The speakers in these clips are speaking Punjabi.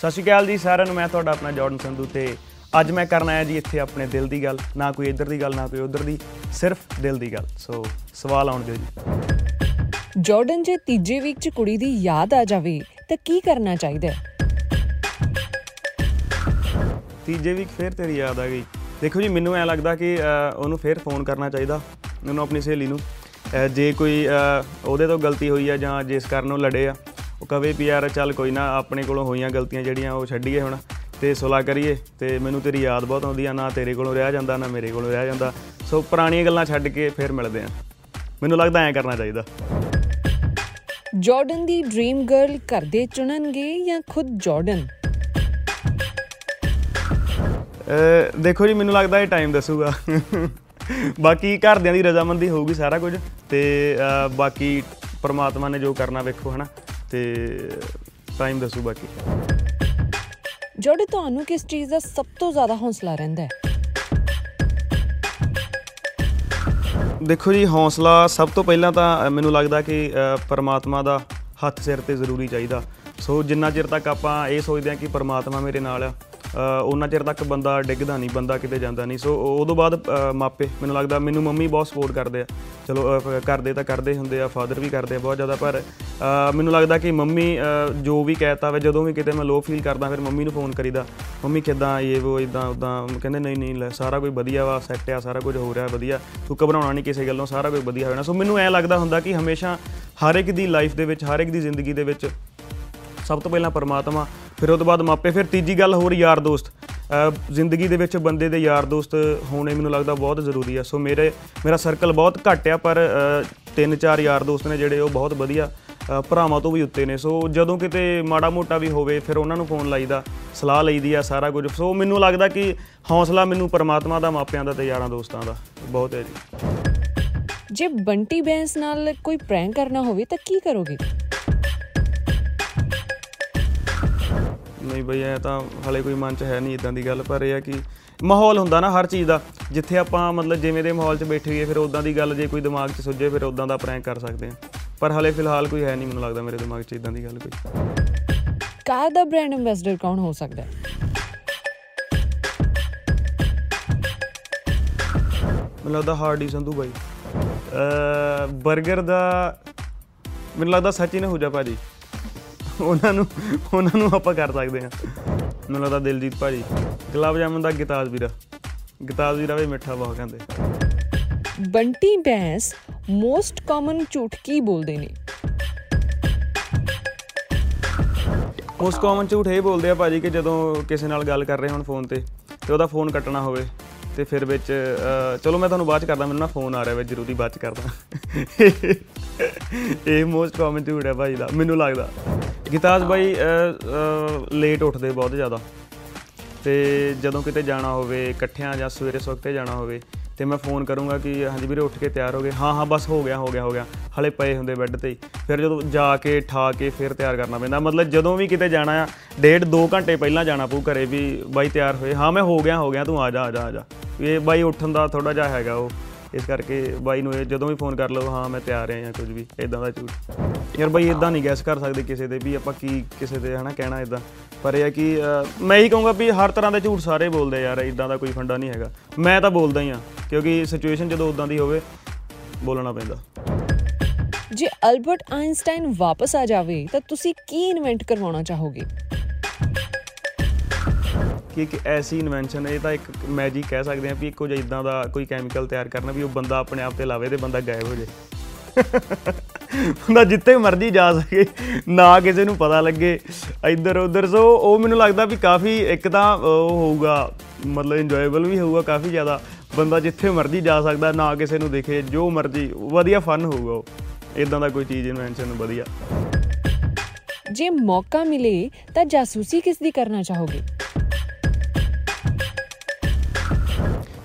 ਸਤਿ ਸ਼੍ਰੀ ਅਕਾਲ ਜੀ ਸਾਰਿਆਂ ਨੂੰ ਮੈਂ ਤੁਹਾਡਾ ਆਪਣਾ ਜਾਰਡਨ ਸੰਧੂ ਤੇ ਅੱਜ ਮੈਂ ਕਰਨ ਆਇਆ ਜੀ ਇੱਥੇ ਆਪਣੇ ਦਿਲ ਦੀ ਗੱਲ ਨਾ ਕੋਈ ਇੱਧਰ ਦੀ ਗੱਲ ਨਾ ਕੋਈ ਉੱਧਰ ਦੀ ਸਿਰਫ ਦਿਲ ਦੀ ਗੱਲ। ਸੋ ਸਵਾਲ ਆਉਣ ਦਿਓ ਜੀ। ਜਾਰਡਨ ਜੇ ਤੀਜੇ ਵੀਕ 'ਚ ਕੁੜੀ ਦੀ ਯਾਦ ਆ ਜਾਵੇ ਤਾਂ ਕੀ ਕਰਨਾ ਚਾਹੀਦਾ ਹੈ? ਤੀਜੇ ਵੀਕ ਫੇਰ ਤੇਰੀ ਯਾਦ ਆ ਗਈ। ਦੇਖੋ ਜੀ ਮੈਨੂੰ ਐ ਲੱਗਦਾ ਕਿ ਉਹਨੂੰ ਫੇਰ ਫੋਨ ਕਰਨਾ ਚਾਹੀਦਾ ਉਹਨੂੰ ਆਪਣੀ ਸਹੇਲੀ ਨੂੰ। ਜੇ ਕੋਈ ਉਹਦੇ ਤੋਂ ਗਲਤੀ ਹੋਈ ਆ ਜਾਂ ਜਿਸ ਕਾਰਨ ਉਹ ਲੜੇ ਆ ਉਹ ਕਵੇ ਵੀ ਯਾਰ ਚੱਲ ਕੋਈ ਨਾ ਆਪਣੇ ਕੋਲੋਂ ਹੋਈਆਂ ਗਲਤੀਆਂ ਜਿਹੜੀਆਂ ਉਹ ਛੱਡੀਏ ਹੁਣ ਤੇ ਸੁਲਾ ਕਰੀਏ ਤੇ ਮੈਨੂੰ ਤੇਰੀ ਯਾਦ ਬਹੁਤ ਆਉਂਦੀ ਆ ਨਾ ਤੇਰੇ ਕੋਲੋਂ ਰਿਹਾ ਜਾਂਦਾ ਨਾ ਮੇਰੇ ਕੋਲੋਂ ਰਿਹਾ ਜਾਂਦਾ। ਸੋ ਪੁਰਾਣੀਆਂ ਗੱਲਾਂ ਛੱਡ ਕੇ ਫੇਰ ਮਿਲਦੇ ਆ। ਮੈਨੂੰ ਲੱਗਦਾ ਐਂ ਕਰਨਾ ਚਾਹੀਦਾ। ਜਾਰਡਨ ਦੀ ਡ੍ਰੀਮ ਗਰਲ ਘਰ ਦੇ ਚੁਣਨਗੇ ਜਾਂ ਖੁਦ ਜਾਰਡਨ? ਦੇਖੋ ਜੀ ਮੈਨੂੰ ਲੱਗਦਾ ਇਹ ਟਾਈਮ ਦੱਸੂਗਾ। ਬਾਕੀ ਘਰਦਿਆਂ ਦੀ ਰਜ਼ਾਮੰਦੀ ਹੋਊਗੀ ਸਾਰਾ ਕੁਝ ਤੇ ਬਾਕੀ ਪ੍ਰਮਾਤਮਾ ਨੇ ਜੋ ਕਰਨਾ ਵੇਖੋ ਹਨਾ। ਤੇ ਟਾਈਮ ਦੱਸੂ ਬਾਕੀ। ਜਾਰਡਨ ਤੁਹਾਨੂੰ ਕਿਸ ਚੀਜ਼ ਦਾ ਸਭ ਤੋਂ ਜ਼ਿਆਦਾ ਹੌਸਲਾ ਰਹਿੰਦਾ ਹੈ? ਦੇਖੋ ਜੀ ਹੌਸਲਾ ਸਭ ਤੋਂ ਪਹਿਲਾਂ ਤਾਂ ਮੈਨੂੰ ਲੱਗਦਾ ਕਿ ਪਰਮਾਤਮਾ ਦਾ ਹੱਥ ਸਿਰ ਤੇ ਜ਼ਰੂਰੀ ਚਾਹੀਦਾ। ਸੋ ਜਿੰਨਾ ਚਿਰ ਤੱਕ ਆਪਾਂ ਇਹ ਸੋਚਦੇ ਹਾਂ ਕਿ ਪਰਮਾਤਮਾ ਮੇਰੇ ਨਾਲ ਆ ਉਹਨਾਂ ਚਿਰ ਤੱਕ ਬੰਦਾ ਡਿੱਗਦਾ ਨਹੀਂ, ਬੰਦਾ ਕਿਤੇ ਜਾਂਦਾ ਨਹੀਂ। ਸੋ ਉਹ ਤੋਂ ਬਾਅਦ, ਅਹ ਮਾਪੇ, ਮੈਨੂੰ ਲੱਗਦਾ ਮੈਨੂੰ ਮੰਮੀ ਬਹੁਤ ਸਪੋਰਟ ਕਰਦੇ ਆ। ਚਲੋ, ਅਹ ਕਰਦੇ ਤਾਂ ਕਰਦੇ ਹੁੰਦੇ ਆ ਫਾਦਰ ਵੀ ਕਰਦੇ ਆ ਬਹੁਤ ਜ਼ਿਆਦਾ, ਪਰ, ਅਹ ਮੈਨੂੰ ਲੱਗਦਾ ਕਿ ਮੰਮੀ, ਅਹ ਜੋ ਵੀ ਕਹਿਤਾ ਵੇ, ਜਦੋਂ ਵੀ ਕਿਤੇ ਮੈਂ ਲੋ ਫੀਲ ਕਰਦਾ, ਫਿਰ ਮੰਮੀ ਨੂੰ ਫੋਨ ਕਰੀਦਾ, ਮੰਮੀ, ਕਿਦਾਂ ਇਹ, ਉਹ ਇਦਾਂ ਉਦਾਂ ਕਹਿੰਦੇ, ਨਹੀਂ ਨਹੀਂ, ਲੈ, ਸਾਰਾ ਕੁਝ ਵਧੀਆ ਵਾ ਸੈੱਟ ਆ, ਸਾਰਾ ਕੁਝ ਹੋ ਰਿਹਾ, ਵਧੀਆ। ਤੂੰ ਘਬਰਾਉਣਾ ਨਹੀਂ ਕਿਸੇ ਗੱਲੋਂ, ਸਾਰਾ ਕੁਝ ਵਧੀਆ ਹੋਣਾ ਸੋ ਮੈਨੂੰ ਐ ਲੱਗਦਾ ਹੁੰਦਾ ਕਿ ਹਮੇਸ਼ਾ ਹਰ ਇੱਕ ਦੀ ਲਾਈਫ ਦੇ ਵਿੱਚ, ਹਰ ਇੱਕ ਦੀ ਜ਼ਿੰਦਗੀ ਦੇ ਵਿੱਚ ਸਭ ਤੋਂ ਪਹਿਲਾਂ ਪਰਮਾਤਮਾ ਫਿਰ ਉਹ ਤੋਂ ਬਾਅਦ ਮਾਪੇ, ਫਿਰ ਤੀਜੀ ਗੱਲ ਹੋਰ ਯਾਰ ਦੋਸਤ। ਅਹ ਜ਼ਿੰਦਗੀ ਦੇ ਵਿੱਚ ਬੰਦੇ ਦੇ ਯਾਰ ਦੋਸਤ ਹੋਣੇ ਮੈਨੂੰ ਲੱਗਦਾ ਬਹੁਤ ਜ਼ਰੂਰੀ ਆ। ਸੋ ਮੇਰੇ, ਮੇਰਾ ਸਰਕਲ ਬਹੁਤ ਘੱਟ ਆ, ਪਰ, ਅਹ ਤਿੰਨ ਚਾਰ ਯਾਰ ਦੋਸਤ ਨੇ ਜਿਹੜੇ ਉਹ ਬਹੁਤ ਵਧੀਆ, ਅਹ ਭਰਾਵਾਂ ਤੋਂ ਵੀ ਉੱਤੇ ਨੇ। ਸੋ ਜਦੋਂ ਕਿਤੇ ਮਾੜਾ ਮੋਟਾ ਵੀ ਹੋਵੇ, ਫਿਰ ਉਹਨਾਂ ਨੂੰ ਫੋਨ ਲਾਈਦਾ, ਸਲਾਹ ਲਈਦੀ ਆ ਸਾਰਾ ਕੁਝ। ਸੋ ਮੈਨੂੰ ਲੱਗਦਾ ਕਿ ਹੌਸਲਾ ਮੈਨੂੰ ਪਰਮਾਤਮਾ ਦਾ, ਮਾਪਿਆਂ ਦਾ ਤੇ ਯਾਰਾਂ ਦੋਸਤਾਂ ਦਾ। ਬਹੁਤ ਹੈ ਜੀ। ਜੇ ਬੰਟੀ ਬੈਂਸ ਨਾਲ ਕੋਈ ਪ੍ਰੈਂਕ ਕਰਨਾ ਹੋਵੇ, ਤਾਂ ਕੀ ਕਰੋਗੇ? ਨਹੀਂ ਬਈ ਐ ਤਾਂ ਹਲੇ ਕੋਈ ਮਨ ਚ ਹੈ ਨਹੀਂ ਇਦਾਂ ਦੀ ਗੱਲ ਪਰ ਇਹ ਆ ਕਿ ਮਾਹੌਲ ਹੁੰਦਾ ਨਾ ਹਰ ਚੀਜ਼ ਦਾ ਜਿੱਥੇ ਆਪਾਂ ਮਤਲਬ ਜਿਵੇਂ ਦੇ ਮਾਹੌਲ 'ਚ ਬੈਠੇ ਹੋਈਏ ਫਿਰ ਉਦਾਂ ਦੀ ਗੱਲ ਜੇ ਕੋਈ ਦਿਮਾਗ 'ਚ ਸੁੱਝੇ ਫਿਰ ਉਦਾਂ ਦਾ ਪ੍ਰੈਂਕ ਕਰ ਸਕਦੇ ਆ ਪਰ ਹਲੇ ਫਿਲਹਾਲ ਕੋਈ ਹੈ ਨਹੀਂ ਮੈਨੂੰ ਲੱਗਦਾ ਮੇਰੇ ਦਿਮਾਗ 'ਚ ਇਦਾਂ ਦੀ ਗੱਲ ਕੋਈ। ਕਾਰ ਦਾ ਬ੍ਰਾਂਡ ਐਮਬੈਸਡਰ ਕੌਣ ਹੋ ਸਕਦਾ ਹੈ? ਮੈਨੂੰ ਲੱਗਦਾ ਹਾਰਡੀ ਸੰਧੂ ਬਾਈ। ਅ 버ਗਰ ਦਾ ਮੈਨੂੰ ਲੱਗਦਾ ਸਚਿਨ ਹੁਜਾ ਭਾਜੀ। ਉਹਨਾਂ ਨੂੰ ਉਹਨਾਂ ਨੂੰ ਆਪਾਂ ਕਰ ਸਕਦੇ ਹਾਂ। ਮੈਨੂੰ ਲੱਗਦਾ ਦਿਲਜੀਤ ਭਾਜੀ। ਗੁਲਾਬ ਜਾਮਨ ਦਾ ਗਿਤਾਜ ਵੀਰਾ। ਗਿਤਾਜ ਵੀਰਾ ਵੀ ਮਿੱਠਾ ਬਹੁਤ ਕਹਿੰਦੇ ਬੰਟੀ ਬੈਂਸ ਮੋਸਟ ਕਾਮਨ ਝੂਠ ਬੋਲਦੇ ਨੇ? ਉਸ ਕਾਮਨ ਝੂਠ ਇਹ ਬੋਲਦੇ ਆ ਭਾਜੀ ਕਿ ਜਦੋਂ ਕਿਸੇ ਨਾਲ ਗੱਲ ਕਰ ਰਹੇ ਹੋਣ ਫੋਨ ਤੇ ਤੇ ਉਹਦਾ ਫੋਨ ਕੱਟਣਾ ਹੋਵੇ ਤੇ ਫਿਰ ਵਿੱਚ ਚਲੋ ਮੈਂ ਤੁਹਾਨੂੰ ਬਾਅਦ ਚ ਕਰਦਾ ਮੈਨੂੰ ਨਾ ਫੋਨ ਆ ਰਿਹਾ ਵੇ ਜ਼ਰੂਰੀ ਬਾਅਦ ਚ ਕਰਦਾ। ਇਹ ਮੋਸਟ ਕਾਮਨ ਝੂਠ ਹੈ ਭਾਜੀ ਦਾ ਮੈਨੂੰ ਲੱਗਦਾ। ਗਿਤਾਜ ਬਾਈ ਲੇਟ ਉੱਠਦੇ ਬਹੁਤ ਜ਼ਿਆਦਾ। ਤੇ ਜਦੋਂ ਕਿਤੇ ਜਾਣਾ ਹੋਵੇ, ਇਕੱਠਿਆਂ ਜਾਂ ਸਵੇਰੇ ਸਵਖਤੇ ਜਾਣਾ ਹੋਵੇ, ਤੇ ਮੈਂ ਫੋਨ ਕਰੂੰਗਾ ਕਿ ਹਾਂਜੀ ਵੀਰੇ ਉੱਠ ਕੇ ਤਿਆਰ ਹੋ ਗਏ। ਹਾਂ ਹਾਂ, ਬਸ ਹੋ ਗਿਆ ਹੋ ਗਿਆ ਹੋ ਗਿਆ। ਹਲੇ ਪਏ ਹੁੰਦੇ ਬੈੱਡ ਤੇ ਹੀ। ਫਿਰ ਜਦੋਂ ਜਾ ਕੇ, ਠਾ ਕੇ ਫਿਰ ਤਿਆਰ ਕਰਨਾ ਪੈਂਦਾ। ਮਤਲਬ ਜਦੋਂ ਵੀ ਕਿਤੇ ਜਾਣਾ ਆ, ਡੇਢ 2 ਘੰਟੇ ਪਹਿਲਾਂ ਜਾਣਾ ਪਊ ਘਰੇ ਵੀ ਬਾਈ ਤਿਆਰ ਹੋਏ। ਹਾਂ, ਮੈਂ ਹੋ ਗਿਆ ਹੋ ਗਿਆ, ਤੂੰ ਆ ਜਾ ਆ ਜਾ ਆ ਜਾ। ਇਹ ਬਾਈ ਉੱਠਣ ਦਾ ਥੋੜਾ ਜਿਹਾ ਹੈਗਾ ਉਹ। ਇਸ ਕਰਕੇ ਬਾਈ ਨੂੰ ਇਹ ਜਦੋਂ ਵੀ ਫੋਨ ਕਰ ਲਓ ਹਾਂ ਮੈਂ ਤਿਆਰ ਹਾਂ ਜਾਂ ਕੁਝ ਵੀ ਇਦਾਂ ਦਾ ਝੂਠ। ਯਾਰ ਬਾਈ ਇਦਾਂ ਨਹੀਂ ਗੈਸ ਕਰ ਸਕਦੇ ਕਿਸੇ ਦੇ ਵੀ ਆਪਾਂ ਕੀ ਕਿਸੇ ਦੇ ਹਨਾ ਕਹਿਣਾ ਇਦਾਂ ਪਰ ਇਹ ਹੈ ਕਿ ਅਹ, ਮੈਂ ਹੀ ਕਹੂੰਗਾ ਵੀ ਹਰ ਤਰ੍ਹਾਂ ਦੇ ਝੂਠ ਸਾਰੇ ਬੋਲਦੇ ਯਾਰ ਇਦਾਂ ਦਾ ਕੋਈ ਫੰਡਾ ਨਹੀਂ ਹੈਗਾ। ਮੈਂ ਤਾਂ ਬੋਲਦਾ ਹੀ ਆ ਕਿਉਂਕਿ ਸਿਚੁਏਸ਼ਨ ਜਦੋਂ ਉਦਾਂ ਦੀ ਹੋਵੇ ਬੋਲਣਾ ਪੈਂਦਾ। ਜੇ ਅਲਬਰਟ ਆਇਨਸਟਾਈਨ ਵਾਪਸ ਆ ਜਾਵੇ ਤਾਂ ਤੁਸੀਂ ਕੀ ਇਨਵੈਂਟ ਕਰਵਾਉਣਾ ਚਾਹੋਗੇ? ਕਿ ਇੱਕ ਐਸੀ ਇਨਵੈਂਸ਼ਨ ਇਹ ਤਾਂ ਇੱਕ ਮੈਜਿਕ ਕਹਿ ਸਕਦੇ ਆ ਵੀ ਇੱਕੋ ਜਿਹਾ ਇਦਾਂ ਦਾ ਕੋਈ ਕੈਮੀਕਲ ਤਿਆਰ ਕਰਨਾ ਵੀ ਉਹ ਬੰਦਾ ਆਪਣੇ ਆਪ ਤੇ ਲਾਵੇ ਤੇ ਬੰਦਾ ਗਾਇਬ ਹੋ ਜਾਏ। ਬੰਦਾ ਜਿੱਥੇ ਮਰਜ਼ੀ ਜਾ ਸਕੇ, ਨਾ ਕਿਸੇ ਨੂੰ ਪਤਾ ਲੱਗੇ, ਇੱਧਰ ਉੱਧਰ। ਸੋ ਉਹ ਮੈਨੂੰ ਲੱਗਦਾ ਵੀ ਕਾਫੀ ਇੱਕ ਤਾਂ ਉਹ ਹੋਊਗਾ, ਮਤਲਬ ਇੰਜੋਏਬਲ ਵੀ ਹੋਊਗਾ ਕਾਫੀ ਜ਼ਿਆਦਾ। ਬੰਦਾ ਜਿੱਥੇ ਮਰਜ਼ੀ ਜਾ ਸਕਦਾ, ਨਾ ਕਿਸੇ ਨੂੰ ਦਿਖੇ, ਜੋ ਮਰਜ਼ੀ, ਵਧੀਆ ਫਨ ਹੋਊਗਾ ਉਹ। ਇਦਾਂ ਦਾ ਕੋਈ ਚੀਜ਼ ਇਨਵੈਂਸ਼ਨ ਵਧੀਆ। ਜੇ ਮੌਕਾ ਮਿਲੇ, ਤਾਂ ਜਾਸੂਸੀ ਕਿਸ ਦੀ ਕਰਨਾ ਚਾਹੋਗੇ?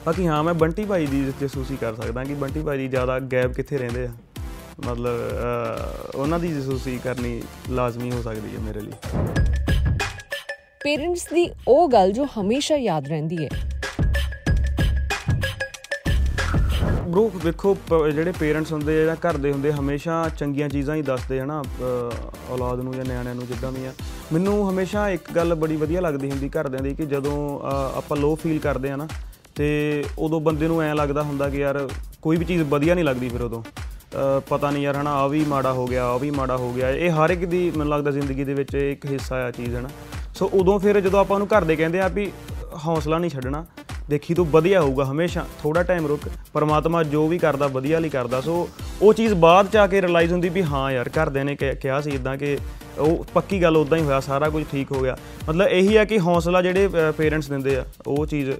ਬਾਕੀ ਹਾਂ ਮੈਂ ਬੰਟੀ ਭਾਈ ਦੀ ਜਸੂਸੀ ਕਰ ਸਕਦਾ ਕਿ ਬੰਟੀ ਭਾਈ ਦੀ ਜ਼ਿਆਦਾ ਗੈਪ ਕਿੱਥੇ ਰਹਿੰਦੇ ਆ? ਮਤਲਬ ਉਹਨਾਂ ਦੀ ਜਸੂਸੀ ਕਰਨੀ ਲਾਜ਼ਮੀ ਹੋ ਸਕਦੀ ਹੈ ਮੇਰੇ ਲਈ। ਪੇਰੈਂਟਸ ਦੀ ਉਹ ਗੱਲ ਜੋ ਹਮੇਸ਼ਾ ਯਾਦ ਰਹਿੰਦੀ ਹੈ। ਬ్రో ਵੇਖੋ ਜਿਹੜੇ ਪੇਰੈਂਟਸ ਹੁੰਦੇ ਜਾਂ ਘਰ ਦੇ ਹੁੰਦੇ ਹਮੇਸ਼ਾ ਚੰਗੀਆਂ ਚੀਜ਼ਾਂ ਹੀ ਦੱਸਦੇ ਹਨਾ ਔਲਾਦ ਨੂੰ ਜਾਂ ਨਿਆਣਿਆਂ ਨੂੰ ਜਿੱਦਾਂ ਵੀ ਆ ਮੈਨੂੰ ਹਮੇਸ਼ਾ ਇੱਕ ਗੱਲ ਬੜੀ ਵਧੀਆ ਲੱਗਦੀ ਹੁੰਦੀ ਘਰਦਿਆਂ ਦੀ ਕਿ ਜਦੋਂ ਆਪਾਂ ਲੋ ਫੀਲ ਕਰਦੇ ਆ ਨਾ ਤੇ ਉਦੋਂ ਬੰਦੇ ਨੂੰ ਐਂ ਲੱਗਦਾ ਹੁੰਦਾ ਕਿ ਯਾਰ ਕੋਈ ਵੀ ਚੀਜ਼ ਵਧੀਆ ਨਹੀਂ ਲੱਗਦੀ ਫਿਰ ਉਦੋਂ। ਅ, ਪਤਾ ਨਹੀਂ ਯਾਰ ਹਨਾ ਆ ਵੀ ਮਾੜਾ ਹੋ ਗਿਆ ਆ ਵੀ ਮਾੜਾ ਹੋ ਗਿਆ। ਇਹ ਹਰ ਇੱਕ ਦੀ ਮੈਨੂੰ ਲੱਗਦਾ ਜ਼ਿੰਦਗੀ ਦੇ ਵਿੱਚ ਇੱਕ ਹਿੱਸਾ ਆ ਚੀਜ਼ ਹੈ ਨਾ ਸੋ ਉਦੋਂ ਫਿਰ ਜਦੋਂ ਆਪਾਂ ਉਹਨੂੰ ਘਰ ਦੇ ਕਹਿੰਦੇ ਆ ਵੀ ਹੌਸਲਾ ਨਹੀਂ ਛੱਡਣਾ ਦੇਖੀ ਤੂੰ ਵਧੀਆ ਹੋਊਗਾ ਹਮੇਸ਼ਾ ਥੋੜਾ ਟਾਈਮ ਰੁਕ ਪਰਮਾਤਮਾ ਜੋ ਵੀ ਕਰਦਾ ਵਧੀਆ ਲਈ ਕਰਦਾ। ਸੋ ਉਹ ਚੀਜ਼ ਬਾਅਦ ਚ ਆ ਕੇ ਰਿਅਲਾਈਜ਼ ਹੁੰਦੀ ਵੀ ਹਾਂ ਯਾਰ ਘਰਦਿਆਂ ਨੇ ਕਿ- ਕਿਹਾ ਸੀ ਇਦਾਂ ਕਿ ਉਹ ਪੱਕੀ ਗੱਲ ਉਦਾਂ ਹੀ ਹੋਇਆ ਸਾਰਾ ਕੁਝ ਠੀਕ ਹੋ ਗਿਆ। ਮਤਲਬ ਇਹੀ ਹੈ ਕਿ ਹੌਸਲਾ ਜਿਹੜੇ ਪੇਰੈਂਟਸ ਦਿੰਦੇ ਆ ਉਹ ਚੀਜ਼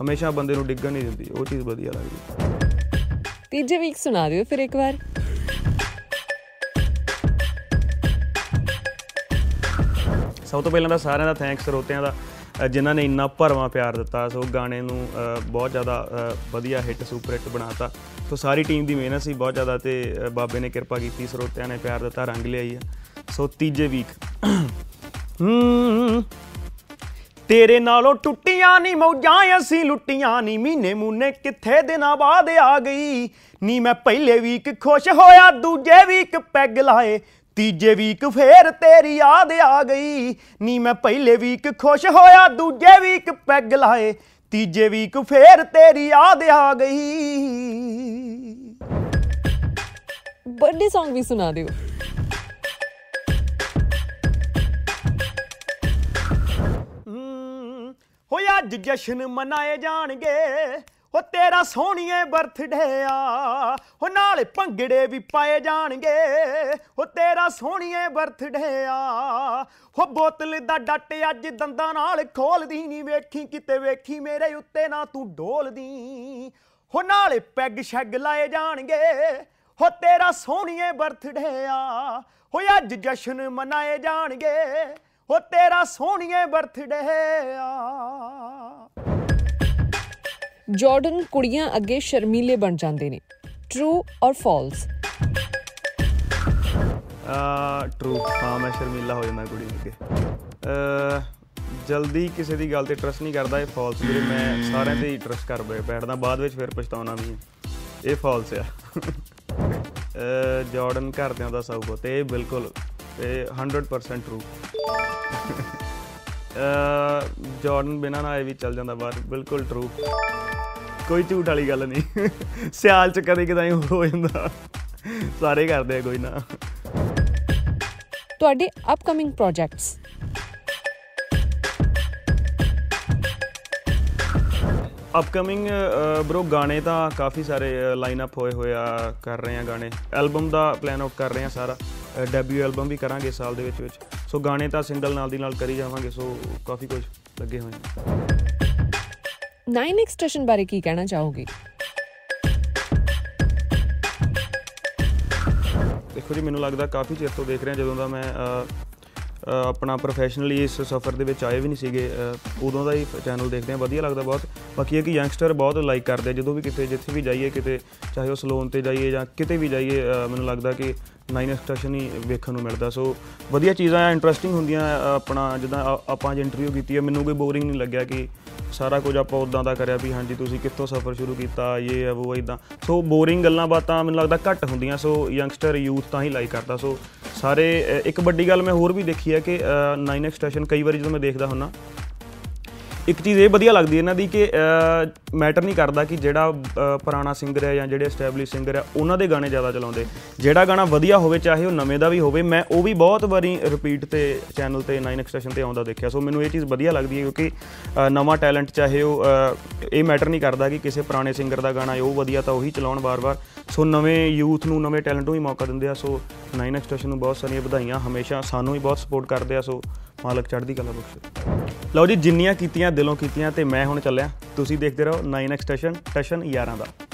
ਹਮੇਸ਼ਾ ਬੰਦੇ ਨੂੰ ਡਿੱਗਣ ਨਹੀਂ ਦਿੰਦੀ ਉਹ ਚੀਜ਼ ਵਧੀਆ ਲੱਗਦੀ ਤੀਜੇ ਵੀਕ ਸੁਣਾ ਦਿਓ ਫਿਰ ਇੱਕ ਵਾਰ। ਸਭ ਤੋਂ ਪਹਿਲਾਂ ਤਾਂ ਸਾਰਿਆਂ ਦਾ ਥੈਂਕਸ ਸਰੋਤਿਆਂ ਦਾ ਜਿਨ੍ਹਾਂ ਨੇ ਇੰਨਾ ਭਰਵਾਂ ਪਿਆਰ ਦਿੱਤਾ ਸੋ ਗਾਣੇ ਨੂੰ ਬਹੁਤ ਜ਼ਿਆਦਾ ਵਧੀਆ ਹਿੱਟ ਸੁਪਰ ਹਿੱਟ ਬਣਾਤਾ। ਸੋ ਸਾਰੀ ਟੀਮ ਦੀ ਮਿਹਨਤ ਸੀ ਬਹੁਤ ਜ਼ਿਆਦਾ ਤੇ ਬਾਬੇ ਨੇ ਕਿਰਪਾ ਕੀਤੀ ਸਰੋਤਿਆਂ ਨੇ ਪਿਆਰ ਦਿੱਤਾ ਰੰਗ ਲਿਆਈ ਆ ਸੋ ਤੀਜੇ ਵੀਕ ਹੂੰ ਤੇਰੇ ਨਾਲੋਂ ਟੁੱਟੀਆਂ ਨਹੀਂ ਮੌਜਾਂ, ਅਸੀਂ ਲੁੱਟੀਆਂ ਨਹੀਂ ਮਹੀਨੇ ਮੂਨੇ ਕਿੱਥੇ ਦਿਨਾਂ ਬਾਅਦ ਆ ਗਈ। ਨੀ ਮੈਂ ਪਹਿਲੇ ਵੀਕ ਖੁਸ਼ ਹੋਇਆ, ਦੂਜੇ ਵੀਕ ਪੈਗ ਲਾਏ। ਤੀਜੇ ਵੀਕ ਫੇਰ ਤੇਰੀ ਯਾਦ ਆ ਗਈ। ਨੀ ਮੈਂ ਪਹਿਲੇ ਵੀਕ ਖੁਸ਼ ਹੋਇਆ, ਦੂਜੇ ਵੀਕ ਪੈਗ ਲਾਏ। ਤੀਜੇ ਵੀਕ ਫੇਰ ਤੇਰੀ ਯਾਦ ਆ ਗਈ। ਬਰਥਡੇ Song ਵੀ ਸੁਣਾ ਦਿਓ। ਅੱਜ ਜਸ਼ਨ ਮਨਾਏ ਜਾਣਗੇ। ਹੋ ਤੇਰਾ ਸੋਹਣੀਏ ਬਰਥਡੇ ਆ ਹੋ ਨਾਲੇ ਭੰਗੜੇ ਵੀ ਪਾਏ ਜਾਣਗੇ। ਹੋ ਤੇਰਾ ਸੋਹਣੀਏ ਬਰਥਡੇ ਆ ਹੋ ਬੋਤਲ ਦਾ ਡੱਟ ਅੱਜ ਦੰਦਾਂ ਨਾਲ ਖੋਲਦੀ ਨਹੀਂ ਵੇਖੀ ਕਿਤੇ ਵੇਖੀ ਮੇਰੇ ਉੱਤੇ ਨਾ ਤੂੰ ਡੋਲਦੀ। ਹੋ ਨਾਲੇ ਪੈਗ ਸ਼ੈਗ ਲਾਏ ਜਾਣਗੇ। ਹੋ ਤੇਰਾ ਸੋਹਣੀਏ ਬਰਥਡੇ ਆ ਹੋ ਅੱਜ ਜਸ਼ਨ ਮਨਾਏ ਜਾਣਗੇ। ਹੋ ਤੇਰਾ ਸੋਹਣੀਏ ਬਰਥਡੇ ਆ। ਜਾਰਡਨ ਕੁੜੀਆਂ ਅੱਗੇ ਸ਼ਰਮੀਲੇ ਬਣ ਜਾਂਦੇ ਨੇ। ਟਰੂ ਔਰ ਫਾਲਸ ਟਰੂ ਹਾਂ ਮੈਂ ਸ਼ਰਮੀਲਾ ਹੋ ਜਾਂਦਾ ਕੁੜੀ ਨੂੰ ਕੇ ਜਲਦੀ ਕਿਸੇ ਦੀ ਗੱਲ ਤੇ ਟਰਸਟ ਨਹੀਂ ਕਰਦਾ ਇਹ ਫਾਲਸ ਵੀਰੇ। ਮੈਂ ਸਾਰਿਆਂ ਤੇ ਹੀ ਟਰਸਟ ਕਰ ਬੈਠਦਾ ਬਾਅਦ ਵਿੱਚ ਫਿਰ ਪਛਤਾਉਣਾ ਵੀ। ਇਹ ਫਾਲਸ ਆ। ਜਾਰਡਨ ਘਰਦਿਆਂ ਦਾ ਸਭ ਕੁਝ ਤੇ ਇਹ ਬਿਲਕੁਲ ਇਹ 100% ਟਰੂ ਜਾਰਡਨ ਬਿਨਾਂ ਨਾ ਇਹ ਵੀ ਚੱਲ ਜਾਂਦਾ ਬਾਹਰ। ਬਿਲਕੁਲ ਟਰੂ ਕੋਈ ਝੂਠ ਵਾਲੀ ਗੱਲ ਨਹੀਂ। ਸਿਆਲ ਚ ਕਦੇ ਕਦਾਈ ਹੋ ਜਾਂਦਾ। ਸਾਰੇ ਕਰਦੇ ਆ ਕੋਈ ਨਾ। ਤੁਹਾਡੇ ਅਪਕਮਿੰਗ ਪ੍ਰੋਜੈਕਟਸ ਅਪਕਮਿੰਗ ਬ్రో ਗਾਣੇ ਤਾਂ ਕਾਫੀ ਸਾਰੇ ਲਾਈਨ ਅਪ ਹੋਏ ਹੋਏ ਆ ਕਰ ਰਹੇ ਆ ਗਾਣੇ। ਐਲਬਮ ਦਾ ਪਲਾਨ ਆਊਟ ਕਰ ਰਹੇ ਆ ਸਾਰਾ। ਡੈਬਿਊ ਐਲਬਮ ਵੀ ਕਰਾਂਗੇ ਸਾਲ ਦੇ ਵਿੱਚ ਵਿੱਚ। ਸੋ ਗਾਣੇ ਤਾਂ ਸਿੰਗਲ ਨਾਲ ਦੀ ਨਾਲ ਕਰੀ ਜਾਵਾਂਗੇ ਸੋ ਕਾਫੀ ਕੁਝ ਲੱਗੇ ਹੋਏ ਆ 9x ਸਟੇਸ਼ਨ ਬਾਰੇ ਕੀ ਕਹਿਣਾ ਚਾਹੋਗੇ? ਦੇਖੋ ਜੀ ਮੈਨੂੰ ਲੱਗਦਾ ਕਾਫੀ ਚਿਰ ਤੋਂ ਦੇਖ ਰਿਹਾ ਜਦੋਂ ਦਾ ਮੈਂ ਆਪਣਾ ਪ੍ਰੋਫੈਸ਼ਨਲੀ ਇਸ ਸਫ਼ਰ ਦੇ ਵਿੱਚ ਆਏ ਵੀ ਨਹੀਂ ਸੀਗੇ ਉਦੋਂ ਦਾ ਹੀ ਚੈਨਲ ਦੇਖਦੇ ਆ ਵਧੀਆ ਲੱਗਦਾ ਬਹੁਤ। ਬਾਕੀ ਇਹ ਕਿ ਯੰਗਸਟਰ ਬਹੁਤ ਲਾਈਕ ਕਰਦੇ ਜਦੋਂ ਵੀ ਕਿਤੇ ਜਿੱਥੇ ਵੀ ਜਾਈਏ ਕਿਤੇ ਚਾਹੇ ਉਹ ਸਲੋਨ ਤੇ ਜਾਈਏ ਜਾਂ ਕਿਤੇ ਵੀ ਜਾਈਏ ਮੈਨੂੰ ਲੱਗਦਾ ਕਿ 9 ਸਟੇਸ਼ਨ ਹੀ ਵੇਖਣ ਨੂੰ ਮਿਲਦਾ। ਸੋ ਵਧੀਆ ਚੀਜ਼ਾਂ ਆ ਇੰਟਰਸਟਿੰਗ ਹੁੰਦੀਆਂ ਅ, ਆਪਣਾ ਜਿੱਦਾਂ ਆ- ਆਪਾਂ ਅੱਜ ਇੰਟਰਵਿਊ ਕੀਤੀ ਹੈ ਮੈਨੂੰ ਕੋਈ ਬੋਰਿੰਗ ਨਹੀਂ ਲੱਗਿਆ ਕਿ ਸਾਰਾ ਕੁਝ ਆਪਾਂ ਉਦਾਂ ਦਾ ਕਰਿਆ ਵੀ ਹਾਂਜੀ ਤੁਸੀਂ ਕਿੱਥੋਂ ਸਫ਼ਰ ਸ਼ੁਰੂ ਕੀਤਾ ਇਹ ਹੈ ਉਹ ਇਦਾਂ ਸੋ ਬੋਰਿੰਗ ਗੱਲਾਂ ਬਾਤਾਂ ਮੈਨੂੰ ਲੱਗਦਾ ਘੱਟ ਹੁੰਦੀਆਂ। ਸੋ ਯੰਗਸਟਰ ਯੂਥ ਤਾਂ ਹੀ ਲਾਈਕ ਕਰਦਾ। ਸੋ ਸਾਰੇ ਅ, ਇੱਕ ਵੱਡੀ ਗੱਲ ਮੈਂ ਹੋਰ ਵੀ ਦੇਖੀ ਹੈ ਕਿ 9x ਸਟੇਸ਼ਨ ਕਈ ਵਾਰੀ ਜਦੋਂ ਮੈਂ ਦੇਖਦਾ ਹੁੰਨਾ ਇੱਕ ਚੀਜ਼ ਇਹ ਵਧੀਆ ਲੱਗਦੀ ਹੈ ਇਹਨਾਂ ਦੀ ਕਿ ਮੈਟਰ ਨਹੀਂ ਕਰਦਾ ਕਿ ਜਿਹੜਾ ਅ, ਪੁਰਾਣਾ ਸਿੰਗਰ ਹੈ ਜਾਂ ਜਿਹੜੇ ਐਸਟੈਬਲਿਸ਼ ਸਿੰਗਰ ਹੈ ਉਹਨਾਂ ਦੇ ਗਾਣੇ ਜ਼ਿਆਦਾ ਚਲਾਉਂਦੇ। ਜਿਹੜਾ ਗਾਣਾ ਵਧੀਆ ਹੋਵੇ ਚਾਹੇ ਉਹ ਨਵੇਂ ਦਾ ਵੀ ਹੋਵੇ ਮੈਂ ਉਹ ਵੀ ਬਹੁਤ ਵਾਰੀ ਰਿਪੀਟ ਤੇ ਚੈਨਲ ਤੇ 9 ਸਟੇਸ਼ਨ ਤੇ ਆਉਂਦਾ ਦੇਖਿਆ। ਸੋ ਮੈਨੂੰ ਇਹ ਚੀਜ਼ ਵਧੀਆ ਲੱਗਦੀ ਹੈ ਕਿਉਂਕਿ ਅ, ਨਵਾਂ ਟੈਲੈਂਟ ਚਾਹੇ ਉਹ ਅ, ਇਹ ਮੈਟਰ ਨਹੀਂ ਕਰਦਾ ਕਿ ਕਿਸੇ ਪੁਰਾਣੇ ਸਿੰਗਰ ਦਾ ਗਾਣਾ ਹੈ ਉਹ ਵਧੀਆ ਤਾਂ ਉਹੀ ਚਲਾਉਣ ਵਾਰ-ਵਾਰ। ਸੋ ਨਵੇਂ ਯੂਥ ਨੂੰ ਨਵੇਂ ਟੈਲੈਂਟ ਨੂੰ ਵੀ ਮੌਕਾ ਦਿੰਦੇ ਆ। ਸੋ 9 ਸਟੇਸ਼ਨ ਨੂੰ ਬਹੁਤ ਸਾਰੀਆਂ ਵਧਾਈਆਂ। ਹਮੇਸ਼ਾ ਸਾਨੂੰ ਵੀ ਬਹੁਤ ਸਪੋਰਟ ਕਰਦੇ ਆ। ਸੋ ਮਾਲਕ ਚੜ੍ਹਦੀ ਕਲਾ ਬਖਸ਼ੇ। ਲਓ ਜੀ, ਜਿੰਨੀਆਂ ਕੀਤੀਆਂ, ਦਿਲੋਂ ਕੀਤੀਆਂ ਤੇ ਮੈਂ ਹੁਣ ਚੱਲਿਆ। ਤੁਸੀਂ ਦੇਖਦੇ ਰਹੋ, 9x ਸਟੇਸ਼ਨ ਸਟੇਸ਼ਨ 11 ਦਾ।